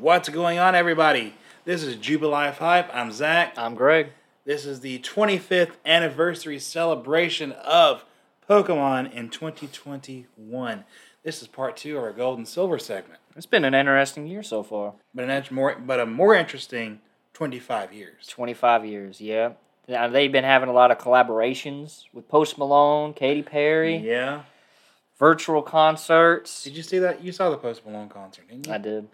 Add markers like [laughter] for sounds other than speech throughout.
What's going on, everybody? This is Jubilife Hype. I'm Zach. I'm Greg. This is the 25th anniversary celebration of Pokemon in 2021. This is part two of our Gold and Silver segment, It's been an interesting year so far. but an more, but a more interesting 25 years. 25 years, yeah. Now, they've been having a lot of collaborations with Post Malone, Katy Perry, Yeah. virtual concerts. Did you see that? You saw the Post Malone concert, didn't you? I did.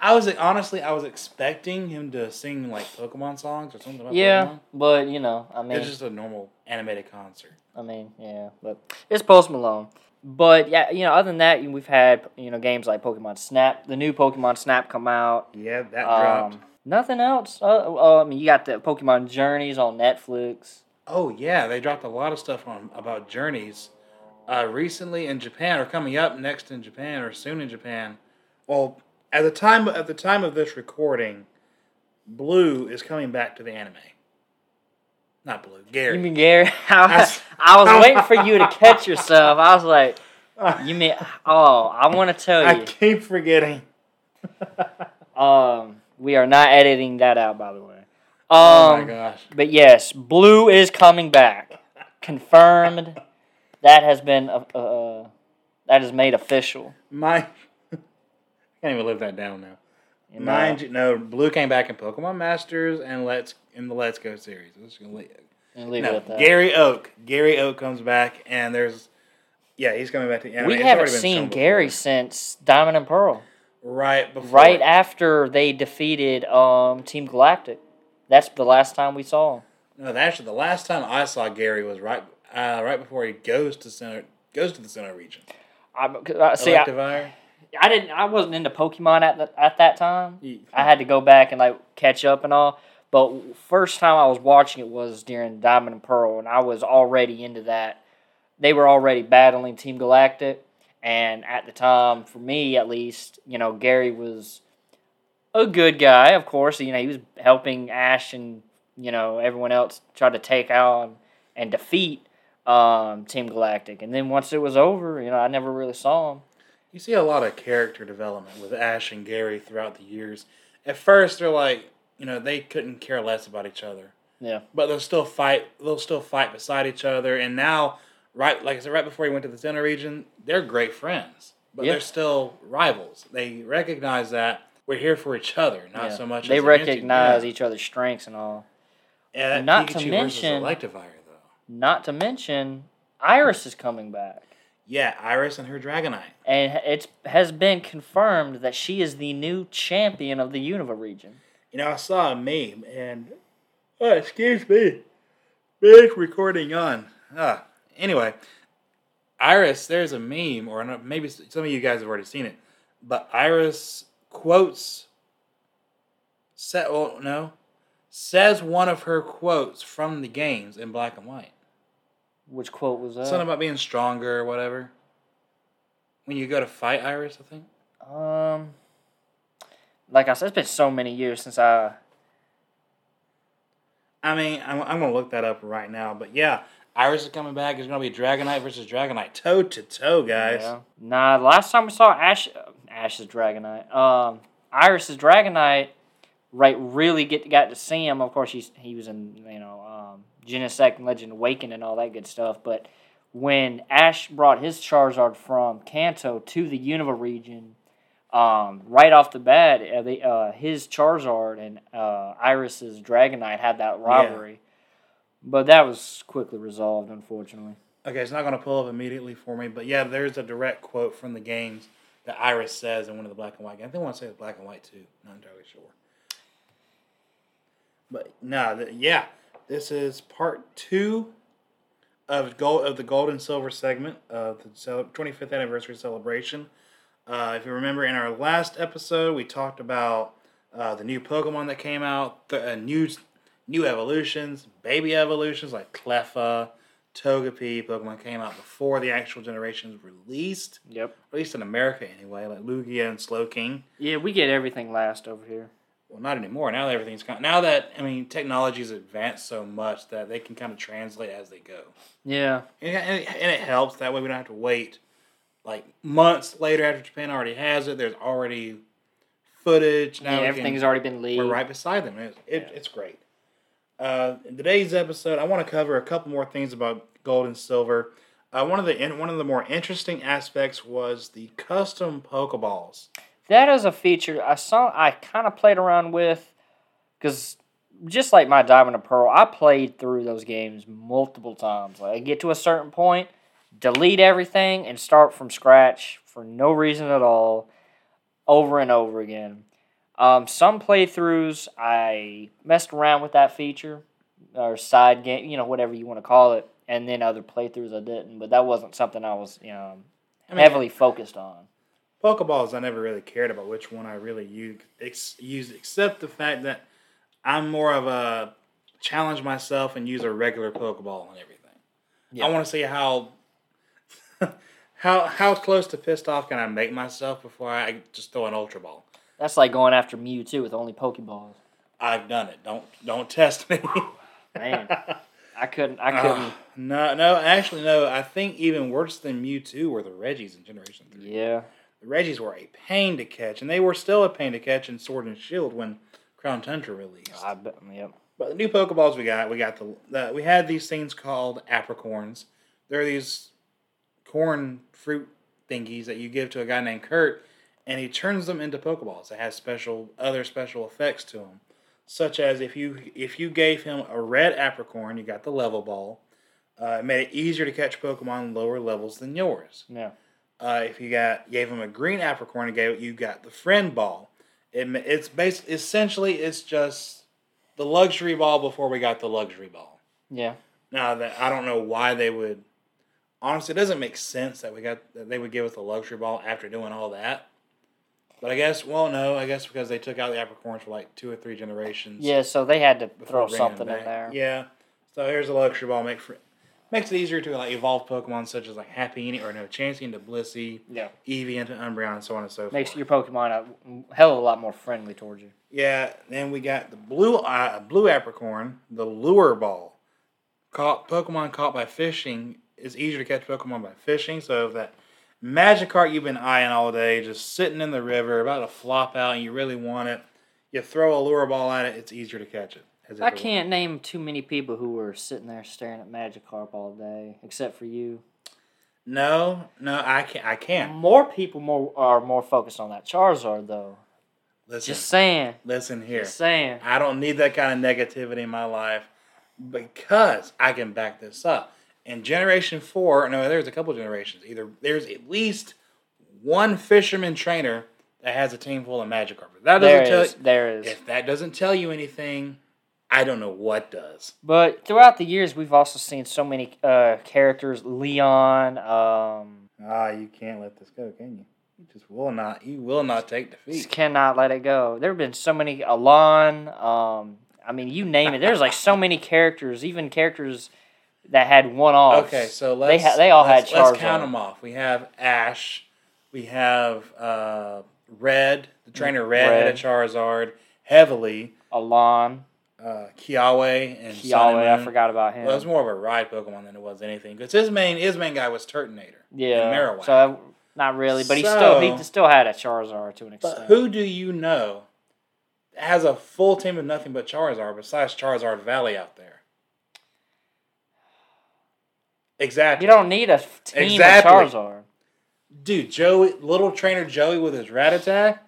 I was honestly, I was expecting him to sing like Pokemon songs or something Yeah, Pokemon. but you know, I mean, It's just a normal animated concert. I mean, yeah, but it's Post Malone. But yeah, you know, other than that, we've had you know games like Pokemon Snap, the new Pokemon Snap come out. Yeah, that dropped. Um, nothing else. Uh, uh, I mean, you got the Pokemon Journeys on Netflix. Oh yeah, they dropped a lot of stuff on about journeys uh, recently in Japan, or coming up next in Japan, or soon in Japan. Well, at the time at the time of this recording, Blue is coming back to the anime. Not Blue, Gary. You mean Gary? [laughs] I, That's- I was waiting for you to [laughs] catch yourself. I was like, you mean? Oh, I want to tell you. I keep forgetting. [laughs] Um, we are not editing that out, by the way. Um, oh my gosh. but yes, Blue is coming back, confirmed. That has been uh, uh, that is made official. My can't even live that down now. You know? Mind you, no, Blue came back in Pokemon Masters and Let's in the Let's Go series. Let's just leave, And leave it no, at that. Gary Oak. Gary Oak comes back, and there's yeah, he's coming back to anime. we It's haven't seen Gary before. since Diamond and Pearl. right before Right after they defeated um, Team Galactic. That's the last time we saw him. No, actually, the last time I saw Gary was right uh, right before he goes to Sinnoh goes to the Sinnoh region. I, 'cause I- see, I, Electivire. I didn't. I wasn't into Pokemon at the, at that time. You- I had to go back and like catch up and all. But first time I was watching it was during Diamond and Pearl, and I was already into that. They were already battling Team Galactic, and at the time, for me at least, you know, Gary was a good guy. Of course, you know, he was helping Ash and you know everyone else try to take out and defeat um, Team Galactic. And then once it was over, you know, I never really saw him. You see a lot of character development with Ash and Gary throughout the years. At first, they're like, you know, they couldn't care less about each other. Yeah. But they'll still fight. They'll still fight beside each other. And now, right, like I said, right before he went to the Sinnoh region, they're great friends. But Yeah. they're still rivals. They recognize that we're here for each other, not Yeah. so much. They recognize each other's strengths and all. Yeah, not to mention- Electivire, though. Not to mention, Iris is coming back, Yeah, Iris and her Dragonite. and it has been confirmed that she is the new champion of the Unova region. You know, I saw a meme and oh, excuse me, big recording on. Ah, anyway, Iris, there's a meme, or maybe some of you guys have already seen it, but Iris quotes. Set, well, no, says one of her quotes from the games in black and white. Which quote was that? Something about being stronger or whatever. When you go to fight Iris, I think. um, like I said, it's been so many years since I. I mean, I'm, I'm to look that up right now. But yeah, Iris is coming back. It's to be Dragonite versus Dragonite. Toe to toe, guys. Yeah. Nah, the last time we saw Ash, Ash's Dragonite, um, Iris's Dragonite, right? Really get got to see him. Of course, he's he was in you know um, Genesect and Legend Awakening and all that good stuff. But when Ash brought his Charizard from Kanto to the Unova region, um, right off the bat, uh, the, uh, his Charizard and uh, Iris's Dragonite had that rivalry. But that was quickly resolved, unfortunately. Okay, it's not going to pull up immediately for me. But yeah, there's a direct quote from the games that Iris says in one of the black and white games. I think I want to say it's black and white too. Not entirely sure. But no, th- yeah, this is part two of gold of the gold and silver segment of the 25th anniversary celebration. Uh, if you remember, in our last episode, we talked about uh, the new Pokemon that came out, the uh, new new evolutions, baby evolutions like Cleffa, Togepi. Pokemon came out before the actual generations released, Yep. at least in America anyway, like Lugia and Slowking. Yeah, we get everything last over here. Well, not anymore. Now that everything's kind now that I mean technology's advanced so much that they can kind of translate as they go. Yeah. And, and, and it helps that way we don't have to wait like months later after Japan already has it. There's already footage. Now yeah, everything's can, already been leaked. we're right beside them. It, it, Yeah. It's great. Uh, in today's episode, I want to cover a couple more things about gold and silver. Uh, one of the one of the more interesting aspects was the custom Pokeballs. That is a feature I saw. I kind of played around with because just like my Diamond and Pearl, I played through those games multiple times. Like I get to a certain point, delete everything, and start from scratch for no reason at all, over and over again. Um, some playthroughs I messed around with that feature or side game, you know, whatever you want to call it, and then other playthroughs I didn't. But that wasn't something I was, you know, I mean, heavily focused on. Pokeballs, I never really cared about which one I really used, ex- used except the fact that I'm more of a challenge myself and use a regular Pokeball and everything. Yeah. I want to see how [laughs] how how close to pissed off can I make myself before I just throw an Ultra Ball. That's like going after Mewtwo with only Pokeballs. I've done it. Don't don't test me. [laughs] Man, I couldn't. I couldn't. no, no, actually, no. I think even worse than Mewtwo were the Regis in Generation 3. yeah. The Regis were a pain to catch, and they were still a pain to catch in Sword and Shield when Crown Tundra released. I bet. Yep. But the new Pokeballs we got, we got the, the we had these things called apricorns. They're these corn fruit thingies that you give to a guy named Kurt, and he turns them into Pokeballs. It has special other special effects to them, such as if you if you gave him a red apricorn, you got the level ball. Uh, it made it easier to catch Pokemon lower levels than yours. Yeah. Uh, if you got gave him a green apricorn, you gave it, you got the friend ball. It, it's bas essentially it's just the luxury ball before we got the luxury ball. Yeah. Now that I don't know why they would. Honestly, it doesn't make sense that we got that they would give us the luxury ball after doing all that. But I guess, well, no, I guess because they took out the apricorns for like two or three generations. Yeah. So they had to throw something in there. Yeah. So here's a luxury ball. Make for, makes it easier to like evolve Pokemon such as like Happy or no Chansey into Blissey, Yeah. Eevee into Umbreon, and so on and so Makes forth. Makes your Pokemon a hell of a lot more friendly towards you. Yeah, then we got the blue uh, blue apricorn, the lure ball. Caught Pokemon caught by fishing is easier to catch Pokemon by fishing. So if that Magikarp you've been eyeing all day, just sitting in the river, about to flop out, and you really want it, you throw a lure ball at it, it's easier to catch it. I can't name too many people who were sitting there staring at Magikarp all day, except for you. No, no, I can't. I can't. More people more are more focused on that Charizard though. Listen, Just saying. listen here. Just saying. I don't need that kind of negativity in my life because I can back this up. In Generation 4, no, there's a couple generations. Either there's at least one fisherman trainer that has a team full of Magikarp. If that doesn't tell is. There is. if that doesn't tell you anything, I don't know what does. But throughout the years, we've also seen so many uh, characters. Leon. Um, Ah, you can't let this go, can you? You just will not. You will not take just defeat. cannot let it go. There have been so many. Alain. Um, I mean, you name it. There's like so many characters, even characters that had one off. Okay, so let's ha- they all had let's count them off. We have Ash, we have uh, Red, the trainer Red, had a Charizard heavily. Alain. Uh, Kiawe and Kiawe. I forgot about him. Well, it was more of a ride Pokemon than it was anything because his main his main guy was Turtonator. yeah. and Marowak. So not really, but he still he still had a Charizard to an extent. But who do you know has a full team of nothing but Charizard besides Charizard Valley out there? Exactly. You don't need a team Exactly. of Charizard. Dude, Joey, little trainer Joey with his Rattata,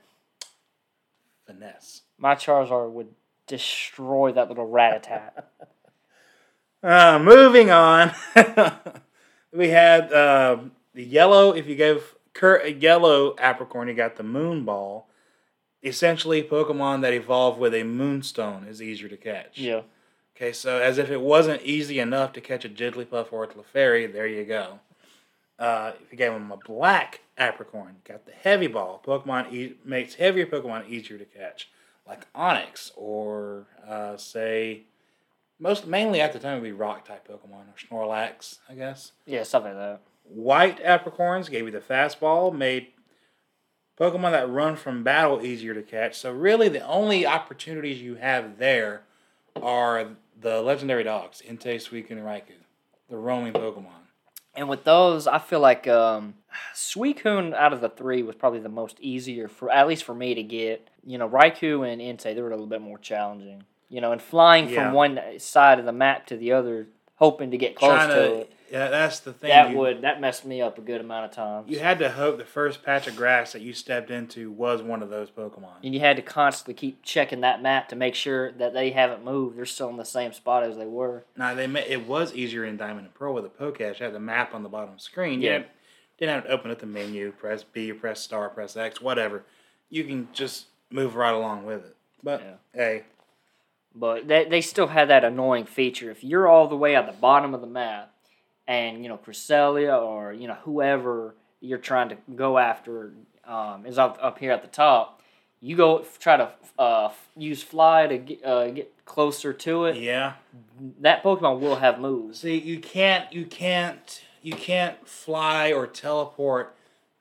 finesse. My Charizard would destroy that little Rattata. [laughs] Uh, moving on, [laughs] we had uh, the yellow. If you gave Kurt a yellow apricorn, you got the moon ball. Essentially, Pokemon that evolve with a moonstone is easier to catch. yeah. Okay, so as if it wasn't easy enough to catch a Jigglypuff or a Clefairy, there you go. Uh, if you gave him a black apricorn, got the heavy ball. Pokemon e- makes heavier Pokemon easier to catch, like Onix or uh, say most mainly at the time would be rock type Pokemon or Snorlax, I guess. Yeah, stuff like that. White apricorns gave you the fastball, made Pokemon that run from battle easier to catch. So really, the only opportunities you have there are the legendary dogs, Entei, Suicune, and Raikou, the roaming Pokemon. And with those, I feel like um, Suicune out of the three was probably the most easier for at least for me to get. You know, Raikou and Entei, they were a little bit more challenging. You know, and flying Yeah. from one side of the map to the other, hoping to get close to, it. Yeah, that's the thing. That you, would that messed me up a good amount of times. you had to hope the first patch of grass that you stepped into was one of those Pokemon. and you had to constantly keep checking that map to make sure that they haven't moved. They're still in the same spot as they were. Now they it was easier in Diamond and Pearl with the Pokedex. You had the map on the bottom screen. You Yeah. didn't, didn't have to open up the menu, press B, press star, press X, whatever. You can just move right along with it. But Yeah. hey, But they, they still had that annoying feature. If you're all the way at the bottom of the map, and you know Cresselia or you know whoever you're trying to go after um, is up up here at the top, you go try to uh, use fly to get, uh, get closer to it. yeah. That Pokemon will have moves. See, you can't, you can't, you can't fly or teleport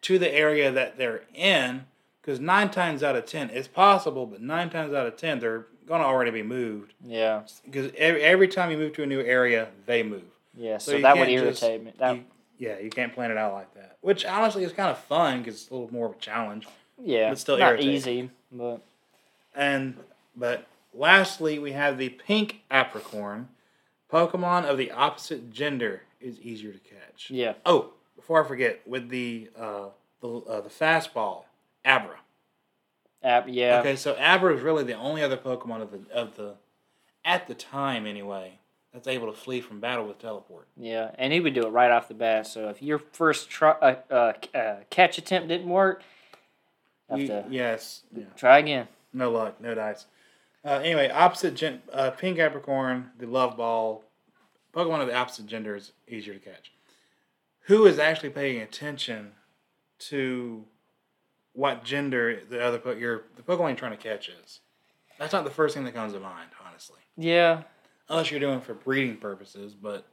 to the area that they're in because nine times out of ten, it's possible, but nine times out of ten, they're gonna already be moved Yeah, because every, every time you move to a new area, they move. Yeah. So So, that would can't just- irritate me. That you- yeah, you can't plan it out like that. Which honestly is kind of fun because it's a little more of a challenge. yeah, it's still not irritating. easy, but And but lastly, we have the pink apricorn. Pokemon of the opposite gender is easier to catch. yeah, Oh, before I forget, with the uh, the uh, the fastball, Abra. Ab- yeah. Okay, so Abra is really the only other Pokemon of the of the at the time anyway that's able to flee from battle with teleport. Yeah, and he would do it right off the bat. So if your first try, uh, uh, uh, catch attempt didn't work, have You- to yes, yeah. try again. No luck, no dice. Uh, anyway, opposite gen- uh, pink apricorn, the love ball, Pokemon of the opposite gender is easier to catch. Who is actually paying attention to what gender the other po- your the Pokemon you're trying to catch is? That's not the first thing that comes to mind, honestly, Yeah, unless you're doing it for breeding purposes. But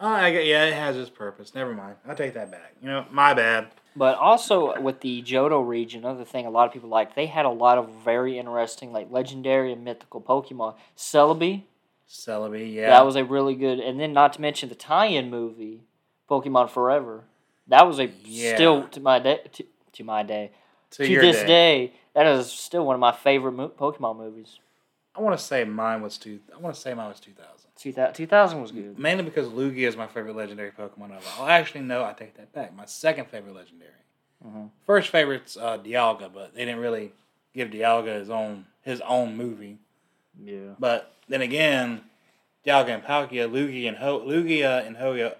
uh, I get, yeah, it has its purpose. Never mind, I'll take that back. You know, my bad. but also with the Johto region, another thing a lot of people like, they had a lot of very interesting, like legendary and mythical Pokemon. Celebi, Celebi, yeah, that was a really good, and then not to mention the tie-in movie, Pokemon Forever. That was a Yeah. still to my day to, to my day to, to this day. day. That is still one of my favorite mo- Pokemon movies. I want to say mine was two. I want to say mine was two thousand. 2000, 2000 was good. Mainly because Lugia is my favorite legendary Pokemon of all. Actually, no, I take that back. My second favorite legendary. Mhm. First favorite's uh, Dialga, but they didn't really give Dialga his own his own movie. Yeah. But then again, Dialga and Palkia, Lugia and Ho- Lugia and Hoyo,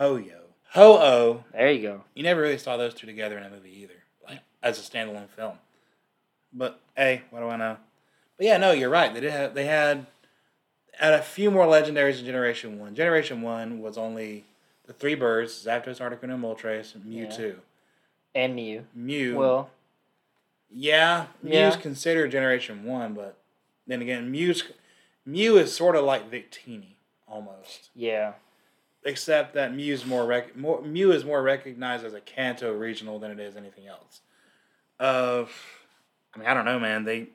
Hoyo, Ho-Oh. There you go. You never really saw those two together in a movie either, like as a standalone film. But hey, what do I know? But yeah, no, you're right. They did have they had had a few more legendaries in Generation One. Generation One was only the three birds: Zapdos, Articuno, and Moltres, and Mewtwo. And Mew. Mew, Well, yeah, Yeah. Mew's considered Generation One, but then again, Mew's Mew is sort of like Victini almost, yeah. except that Mew's more, rec- more Mew is more recognized as a Kanto regional than it is anything else. Of, I mean, I don't know, man. They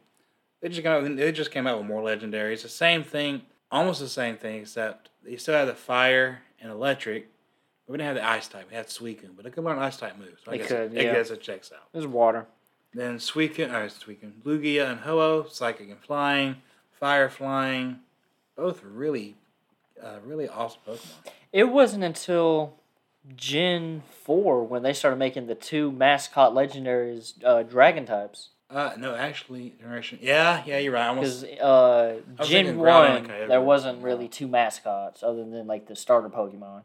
they just got they just came out with more legendaries. The same thing, almost the same thing, except they still had the fire and electric. But we didn't have the ice type. We had Suicune, but they could learn ice type moves. So I They guess could, I yeah. guess it checks out. Was water. Then Suicune, or Suicune, Lugia and Ho-Oh, Psychic and Flying, Fire Flying, both really, uh, really awesome Pokemon. It wasn't until Gen 4 when they started making the two mascot legendaries uh, dragon types. Uh, no, actually, Generation, yeah, yeah, you're right. Because uh, Gen 1, there wasn't really two mascots other than like the starter Pokemon.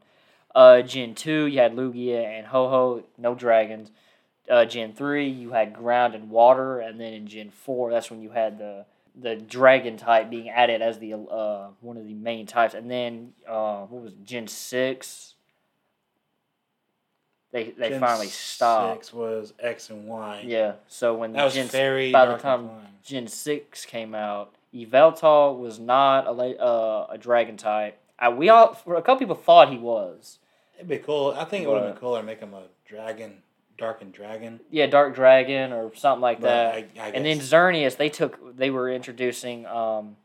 Uh, Gen 2, you had Lugia and Ho-Ho, no dragons. Uh, Gen 3, you had ground and water. And then in Gen 4, that's when you had the the dragon type being added as the uh, one of the main types. And then, uh, what was it, Gen 6? They, they Gen finally stopped. Six was X and Y. Yeah, so when that was Gen very by the time Gen six came out, Yveltal was not a uh, a dragon type. I, we all for a couple people thought he was. It'd be cool. I think it would have been But- cooler to make him a dragon, dark and dragon. Yeah, dark dragon or something like But that. I, I and then Xerneas, they took they were introducing um,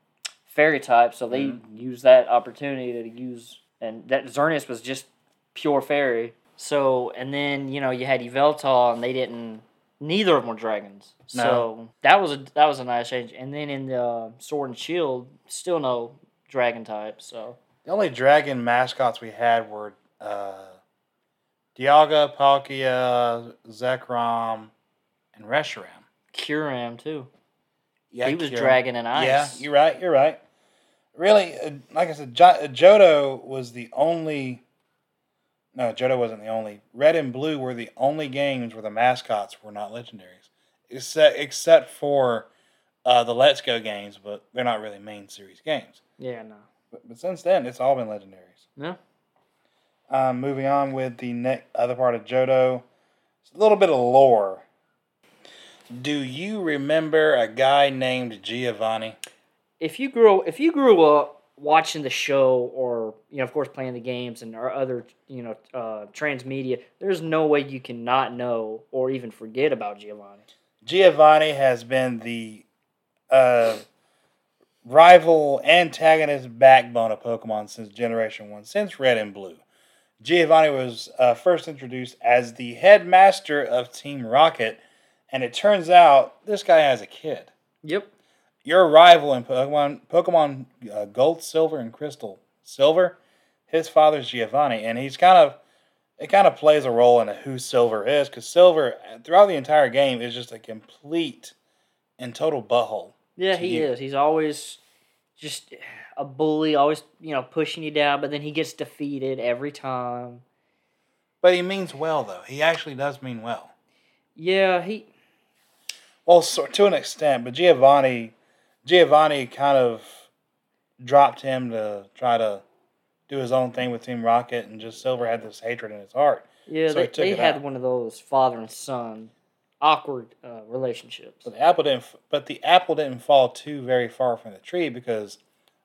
fairy types, so they Mhm. used that opportunity to use and that Xerneas was just pure fairy. So and then you know you had Yveltal and they didn't. Neither of them were dragons. No. So that was a that was a nice change. And then in the uh, Sword and Shield, still no dragon type. So The only dragon mascots we had were uh, Dialga, Palkia, Zekrom, and Reshiram. Kyurem too. Yeah, he was Kyurem. dragon and ice. Yeah, you're right. You're right. Really, uh, like I said, jo- uh, Johto was the only. No, Johto wasn't the only. Red and Blue were the only games where the mascots were not legendaries, except except for uh, the Let's Go games, but they're not really main series games. Yeah, no. But, but since then, it's all been legendaries. Yeah. Um, moving on with the next other part of Johto, it's a little bit of lore. Do you remember a guy named Giovanni? if you grew if you grew up watching the show or you know of course playing the games and or other you know uh, transmedia there's no way you can not know or even forget about giovanni Giovanni has been the uh, rival antagonist backbone of Pokemon since Generation 1, since Red and Blue. Giovanni was uh, first introduced as the headmaster of Team Rocket, and it turns out this guy has a kid. yep Your rival in Pokemon, Pokemon uh, Gold, Silver, and Crystal Silver, his father's Giovanni, and he's kind of it kind of plays a role in who Silver is because Silver throughout the entire game is just a complete and total butthole. yeah he you. is he's always just a bully always you know pushing you down but then he gets defeated every time But he means well though. He actually does mean well. yeah he Well, so, to an extent, but Giovanni, Giovanni kind of dropped him to try to do his own thing with Team Rocket, and just Silver had this hatred in his heart. yeah So they, they had out. one of those father and son awkward uh, relationships But the apple didn't. But the apple didn't fall too very far from the tree because,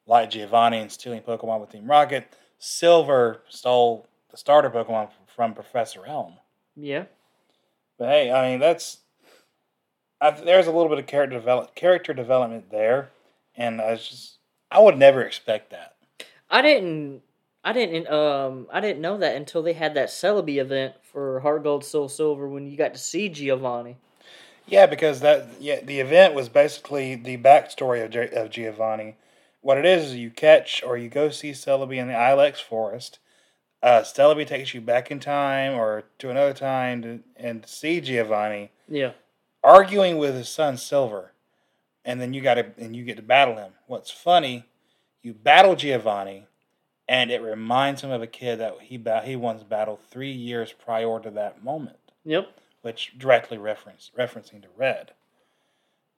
like Giovanni and stealing Pokemon with Team Rocket, Silver stole the starter Pokemon from Professor Elm. yeah But hey, I mean that's. I, there's a little bit of character develop character development there, and I just I would never expect that. I didn't. I didn't. Um, I didn't know that until they had that Celebi event for Heart Gold, Soul Silver when you got to see Giovanni. Yeah, because that yeah the event was basically the backstory of of Giovanni. What it is is you catch or you go see Celebi in the Ilex Forest. Uh, Celebi takes you back in time or to another time to, and to see Giovanni Yeah. Arguing with his son Silver, and then you got to and you get to battle him. What's funny, you battle Giovanni, and it reminds him of a kid that he he once battled three years prior to that moment Yep. which directly reference referencing to red.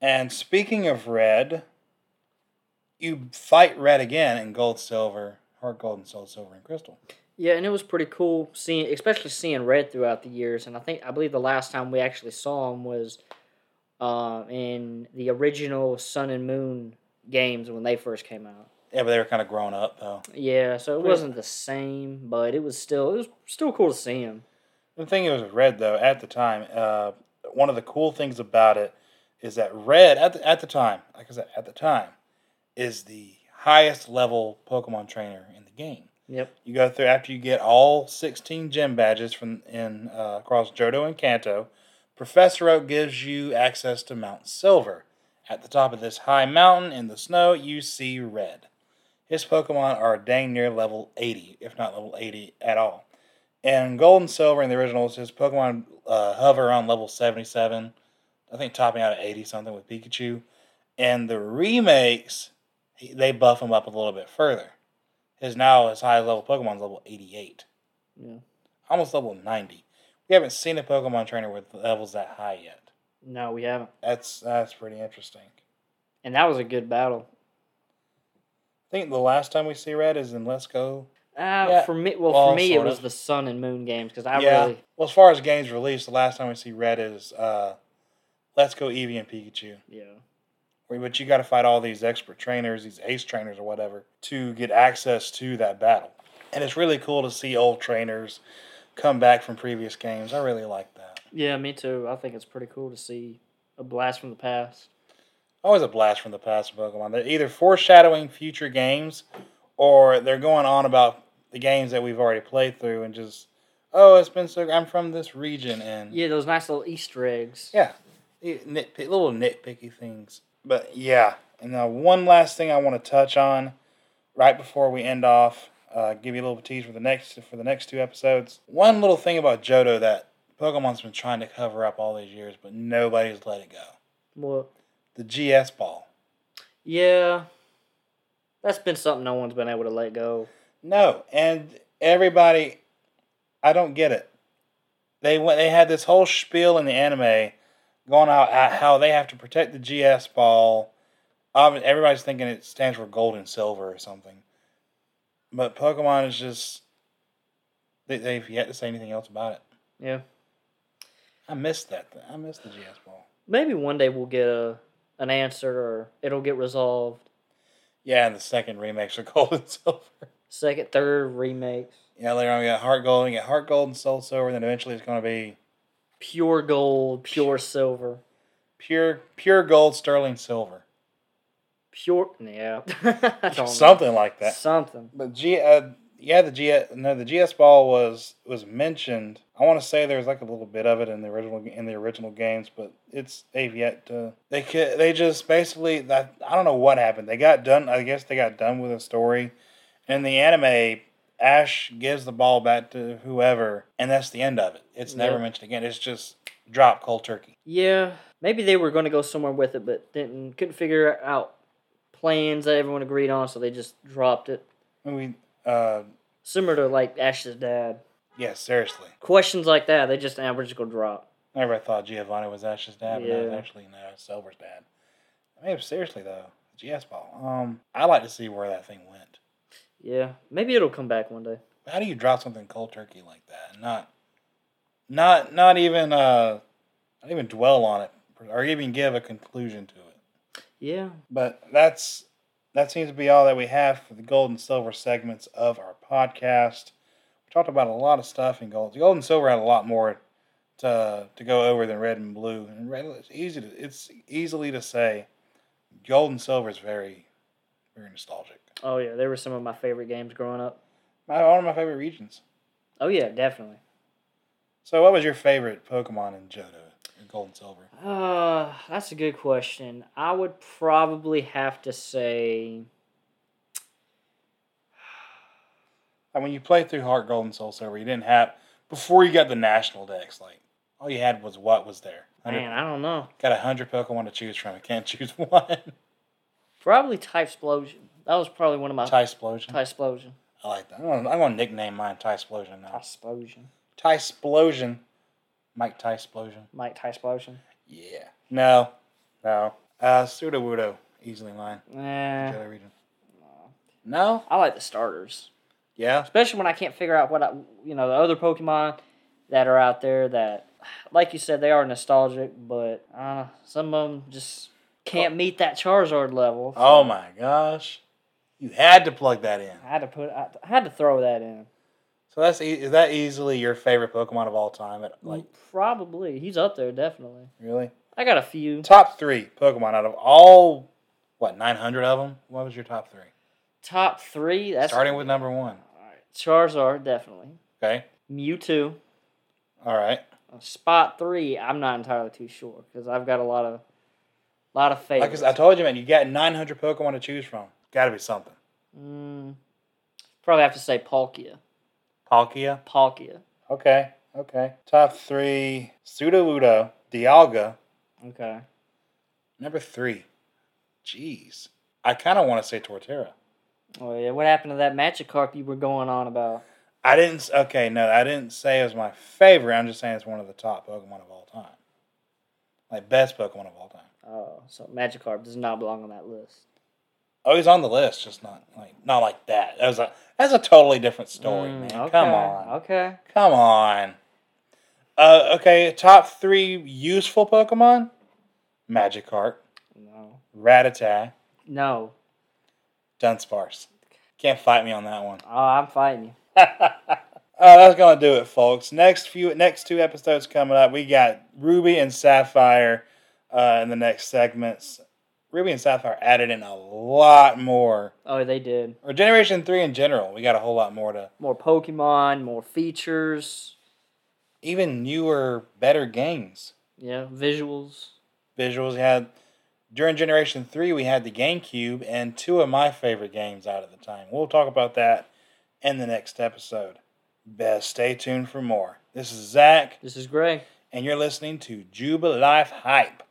And speaking of red, you fight red again in gold, silver, heart gold, and soul silver and crystal. Yeah, and it was pretty cool seeing, especially seeing Red throughout the years. And I think I believe the last time we actually saw him was uh, in the original Sun and Moon games when they first came out. Yeah, but they were kind of grown up though. Yeah, so it Pretty- wasn't the same, but it was still it was still cool to see him. The thing is with red though, at the time, uh, one of the cool things about it is that red at the, at the time, like I said, at the time, is the highest level Pokemon trainer in the game. Yep. You go through after you get all 16 gem badges from in uh, across Johto and Kanto. Professor Oak gives you access to Mount Silver. At the top of this high mountain in the snow, you see Red. His Pokemon are dang near level 80, if not level 80 at all. And Gold and Silver in the originals, his Pokemon uh, hover around level 77. I think topping out at 80 something with Pikachu. And the remakes, they buff him up a little bit further. His now his high level Pokemon's level 88, Yeah. almost level 90. We haven't seen a Pokemon trainer with levels that high yet. No, we haven't. That's that's pretty interesting. And that was a good battle. I think the last time we see Red is in Let's Go. Uh, Yeah. For me, well, Well, for me, it was of. the Sun and Moon games because I yeah. really, Well, as far as games released, the last time we see Red is uh, Let's Go Eevee and Pikachu. yeah, But you got to fight all these expert trainers, these ace trainers or whatever, to get access to that battle. And it's really cool to see old trainers come back from previous games. I really like that. yeah, me too. I think it's pretty cool to see a blast from the past. Always a blast from the past Pokemon. They're either foreshadowing future games or they're going on about the games that we've already played through and just oh it's been so I'm from this region and Yeah, those nice little Easter eggs. yeah, nitpick, little nitpicky things. But yeah, and now one last thing I want to touch on right before we end off. Uh, give you a little tease for the next for the next two episodes. One little thing about Johto that Pokemon's been trying to cover up all these years, but nobody's let it go. What? The GS ball. Yeah, that's been something no one's been able to let go. No, and everybody, I don't get it. They went. They had this whole spiel in the anime, going out at how they have to protect the GS ball. Everybody's thinking it stands for gold and silver or something, but Pokemon is just they, they've yet to say anything else about it. Yeah, I missed that. I missed the GS ball. maybe one day we'll get a an answer or it'll get resolved. Yeah, and the second remakes are [laughs] gold and silver. Second, third remakes, Yeah, later on we got Heart Gold, we got Heart Gold and Soul Silver, and then eventually it's going to be pure gold, pure silver, pure pure gold sterling silver. Pure. Yeah, [laughs] I don't know. something like that. Something. But G, uh, yeah, the G, no, the GS ball was was mentioned. I want to say there was like a little bit of it in the original in the original games, but it's they've yet to. They could, they just basically that I don't know what happened. They got done. I guess they got done with the story. In the anime, Ash gives the ball back to whoever, and that's the end of it. It's never Yeah. mentioned again. It's just drop cold turkey. Yeah, maybe they were going to go somewhere with it, but didn't couldn't figure out plans that everyone agreed on, so they just dropped it. I mean, uh, Similar to like Ash's dad. yeah, seriously. Questions like that, they just we're just gonna drop. I never thought Giovanni was Ash's dad, but no, Yeah. actually no, Silver's dad. I mean, seriously though, GS ball. Um, I like to see where that thing went. Yeah, maybe it'll come back one day. How do you drop something cold turkey like that? Not, not, not even, uh, not even dwell on it, or even give a conclusion to it. Yeah, But that's that seems to be all that we have for the gold and silver segments of our podcast. We talked about a lot of stuff in gold. The gold and silver had a lot more to to go over than red and blue. And red, it's easy to it's easily to say. Gold and silver is very very nostalgic. Oh yeah, they were some of my favorite games growing up. My, one of my favorite regions. Oh yeah, definitely. So, what was your favorite Pokemon in Johto, Gold and Silver? Uh, that's a good question. I would probably have to say Like when you played through Heart Gold and Soul Silver, you didn't have before you got the national Dex. Like all you had was what was there. man, I don't know. Got a hundred Pokemon to choose from. I can't choose [laughs] one. Probably Typhlosion. That was probably one of my Ty Explosion. Type Explosion. I like that. I'm gonna, I'm gonna nickname mine Ty Explosion Type now. Explosion. Ty Explosion. Mike Ty Explosion. Mike Type Explosion. Yeah. No. No. Uh, Sudowoodo. Easily mine. Johto region. No. I like the starters, Yeah. especially when I can't figure out what I, you know, the other Pokemon that are out there that, like you said, they are nostalgic, but uh, some of them just can't meet that Charizard level. so Oh my gosh. You had to plug that in. I had to put, I had to throw that in. So that's e- is that easily your favorite Pokemon of all time? At, like Probably he's up there, definitely. really I got a few. top three Pokemon out of all what nine hundred of them. What was your top three? Top three. That's Starting with number one. Alright, Charizard, definitely. Okay. Mewtwo. All right. Uh, Spot three, I'm not entirely too sure because I've got a lot of, lot of Like favorites. I told you, man, you got nine hundred Pokemon to choose from. Got to be something. Mm, probably have to say Palkia. Palkia. Palkia. Okay. Okay. Top three: Sudowoodo, Dialga. Okay. Number three. Jeez. I kind of want to say Torterra. Oh yeah. What happened to that Magikarp you were going on about? I didn't. Okay, no, I didn't say it was my favorite. I'm just saying it's one of the top Pokemon of all time. Like best Pokemon of all time. Oh, so Magikarp does not belong on that list. Oh, he's on the list, just not like not like that. That was a that's a totally different story, Mm, man. okay, Come on, Okay. come on. Uh, okay, top three useful Pokemon: Magikarp, No. Rattata, No. Dunsparce. Can't fight me on that one. Oh, I'm fighting you. [laughs] uh, that's gonna do it, folks. Next few, next two episodes coming up. We got Ruby and Sapphire uh, in the next segments. Ruby and Sapphire added in a lot more. Oh, they did Or Generation 3 in general, we got a whole lot more to. more Pokemon, more features. Even newer, better games. Yeah, visuals. Visuals, had. During Generation 3, we had the GameCube and two of my favorite games out at the time. We'll talk about that in the next episode. Best stay tuned for more. This is Zach, This is Greg. and you're listening to Jubilife Hype.